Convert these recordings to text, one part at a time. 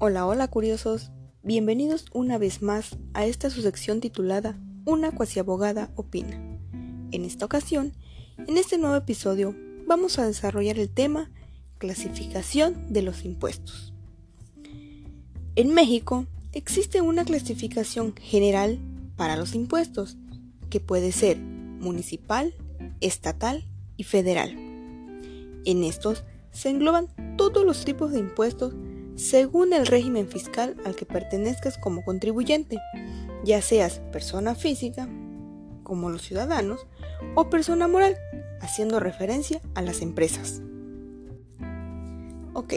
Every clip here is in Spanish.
Hola, hola curiosos. Bienvenidos una vez más a esta su sección titulada Una cuasi abogada opina. En esta ocasión, en este nuevo episodio, vamos a desarrollar el tema clasificación de los impuestos. En México existe una clasificación general para los impuestos, que puede ser municipal, estatal y federal. En estos se engloban todos los tipos de impuestos según el régimen fiscal al que pertenezcas como contribuyente, ya seas persona física, como los ciudadanos, o persona moral, haciendo referencia a las empresas. Ok,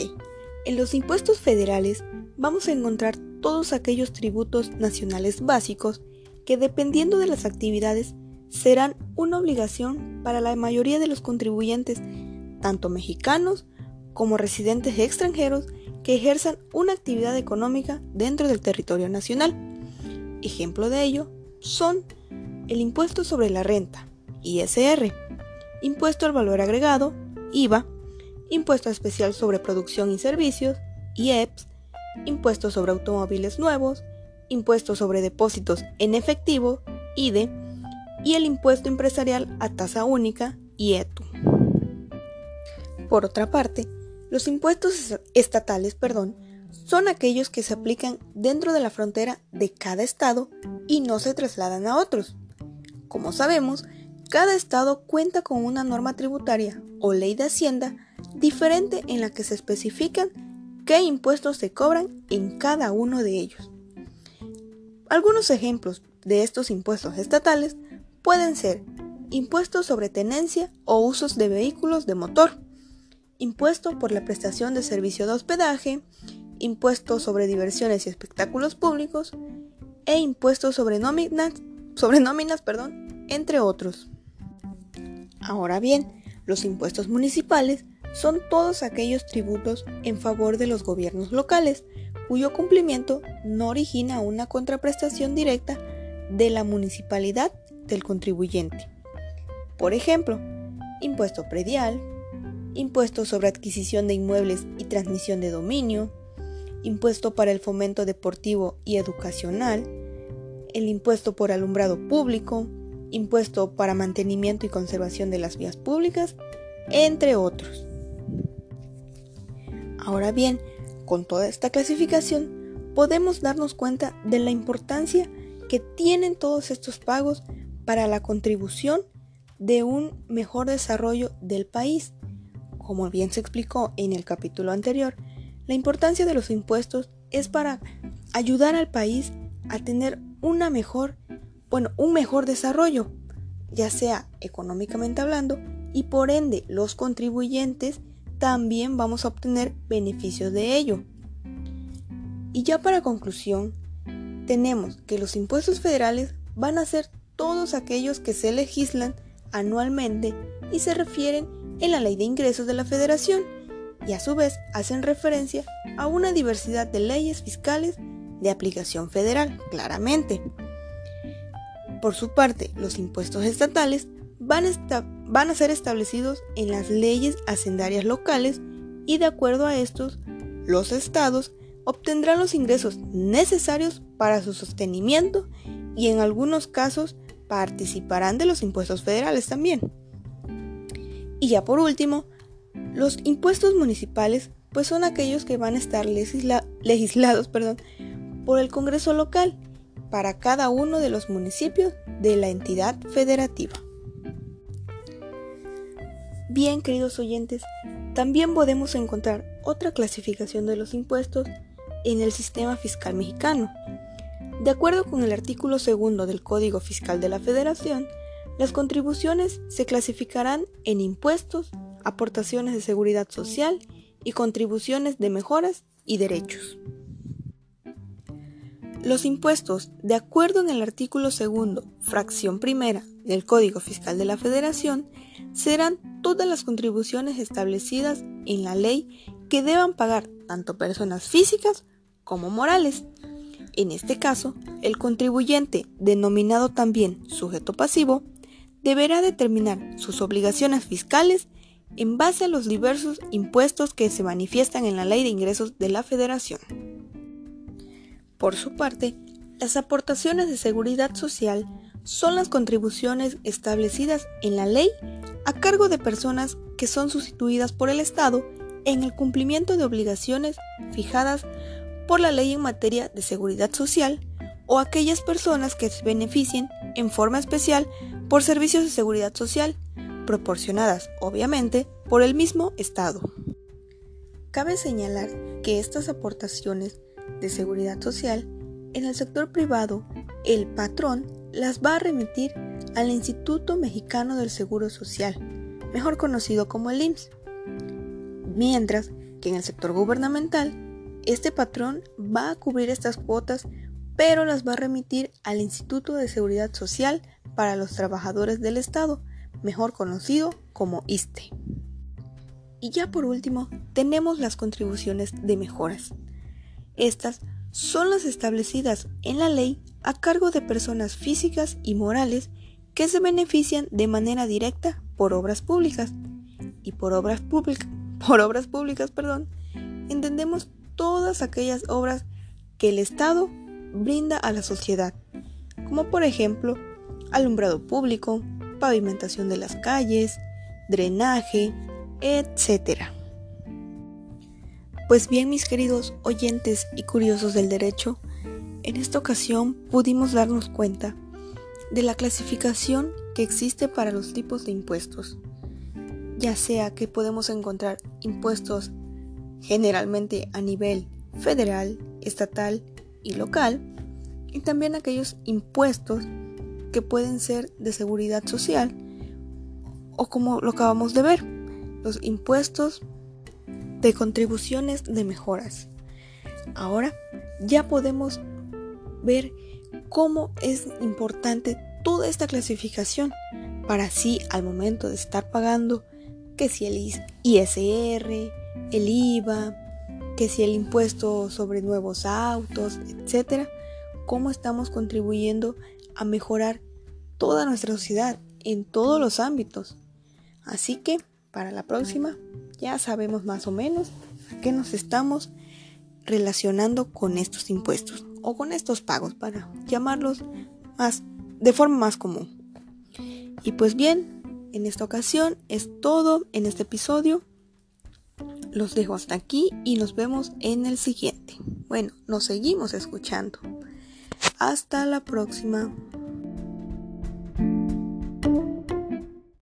en los impuestos federales vamos a encontrar todos aquellos tributos nacionales básicos que dependiendo de las actividades serán una obligación para la mayoría de los contribuyentes, tanto mexicanos como residentes extranjeros que ejerzan una actividad económica dentro del territorio nacional. Ejemplo de ello son el impuesto sobre la renta, ISR, impuesto al valor agregado, IVA, impuesto especial sobre producción y servicios, IEPS, impuesto sobre automóviles nuevos, impuesto sobre depósitos en efectivo, IDE, y el impuesto empresarial a tasa única, IETU. Por otra parte, los impuestos estatales, perdón, son aquellos que se aplican dentro de la frontera de cada estado y no se trasladan a otros. Como sabemos, cada estado cuenta con una norma tributaria o ley de hacienda diferente en la que se especifican qué impuestos se cobran en cada uno de ellos. Algunos ejemplos de estos impuestos estatales pueden ser impuestos sobre tenencia o usos de vehículos de motor, impuesto por la prestación de servicio de hospedaje, impuesto sobre diversiones y espectáculos públicos e impuesto sobre nóminas, sobre nóminas perdón, entre otros. Ahora bien, los impuestos municipales son todos aquellos tributos en favor de los gobiernos locales, cuyo cumplimiento no origina una contraprestación directa de la municipalidad del contribuyente. Por ejemplo, impuesto predial, impuesto sobre adquisición de inmuebles y transmisión de dominio, impuesto para el fomento deportivo y educacional, el impuesto por alumbrado público, impuesto para mantenimiento y conservación de las vías públicas, entre otros. Ahora bien, con toda esta clasificación, podemos darnos cuenta de la importancia que tienen todos estos pagos para la contribución de un mejor desarrollo del país como bien se explicó en el capítulo anterior, la importancia de los impuestos es para ayudar al país a tener mejor, bueno, un mejor desarrollo, ya sea económicamente hablando, y por ende los contribuyentes también vamos a obtener beneficios de ello. Y ya para conclusión, tenemos que los impuestos federales van a ser todos aquellos que se legislan anualmente y se refieren en la Ley de Ingresos de la Federación y a su vez hacen referencia a una diversidad de leyes fiscales de aplicación federal, claramente. Por su parte, los impuestos estatales van a, ser establecidos en las leyes hacendarias locales y de acuerdo a estos, los estados obtendrán los ingresos necesarios para su sostenimiento y en algunos casos participarán de los impuestos federales también. Y ya por último, los impuestos municipales pues son aquellos que van a estar legislados perdón, por el Congreso local para cada uno de los municipios de la entidad federativa. Bien, queridos oyentes, también podemos encontrar otra clasificación de los impuestos en el sistema fiscal mexicano. De acuerdo con el artículo segundo del Código Fiscal de la Federación, las contribuciones se clasificarán en impuestos, aportaciones de seguridad social y contribuciones de mejoras y derechos. Los impuestos, de acuerdo en el artículo segundo, fracción primera del Código Fiscal de la Federación, serán todas las contribuciones establecidas en la ley que deban pagar tanto personas físicas como morales. En este caso, el contribuyente, denominado también sujeto pasivo, deberá determinar sus obligaciones fiscales en base a los diversos impuestos que se manifiestan en la Ley de Ingresos de la Federación. Por su parte, las aportaciones de seguridad social son las contribuciones establecidas en la ley a cargo de personas que son sustituidas por el Estado en el cumplimiento de obligaciones fijadas por la ley en materia de seguridad social o aquellas personas que se beneficien en forma especial por servicios de seguridad social, proporcionadas, obviamente, por el mismo Estado. Cabe señalar que estas aportaciones de seguridad social en el sector privado, el patrón las va a remitir al Instituto Mexicano del Seguro Social, mejor conocido como el IMSS, mientras que en el sector gubernamental, este patrón va a cubrir estas cuotas, pero las va a remitir al Instituto de Seguridad Social para los Trabajadores del Estado, mejor conocido como ISTE. Y ya por último, tenemos las contribuciones de mejoras. Estas son las establecidas en la ley a cargo de personas físicas y morales que se benefician de manera directa por obras públicas. Y por obras, públicas, por obras públicas, perdón, entendemos todas aquellas obras que el Estado brinda a la sociedad, como por ejemplo alumbrado público, pavimentación de las calles, drenaje, etc. Pues bien, mis queridos oyentes y curiosos del derecho, en esta ocasión pudimos darnos cuenta de la clasificación que existe para los tipos de impuestos, ya sea que podemos encontrar impuestos generalmente a nivel federal, estatal y local, y también aquellos impuestos que pueden ser de seguridad social o como lo acabamos de ver, los impuestos de contribuciones de mejoras. Ahora ya podemos ver cómo es importante toda esta clasificación para así al momento de estar pagando que si el ISR, el IVA, que si el impuesto sobre nuevos autos, etcétera, cómo estamos contribuyendo a mejorar toda nuestra sociedad en todos los ámbitos. Así que para la próxima ya sabemos más o menos a qué nos estamos relacionando con estos impuestos o con estos pagos para llamarlos más de forma más común. Y pues bien, en esta ocasión es todo en este episodio. Los dejo hasta aquí y nos vemos en el siguiente. Bueno, nos seguimos escuchando. Hasta la próxima.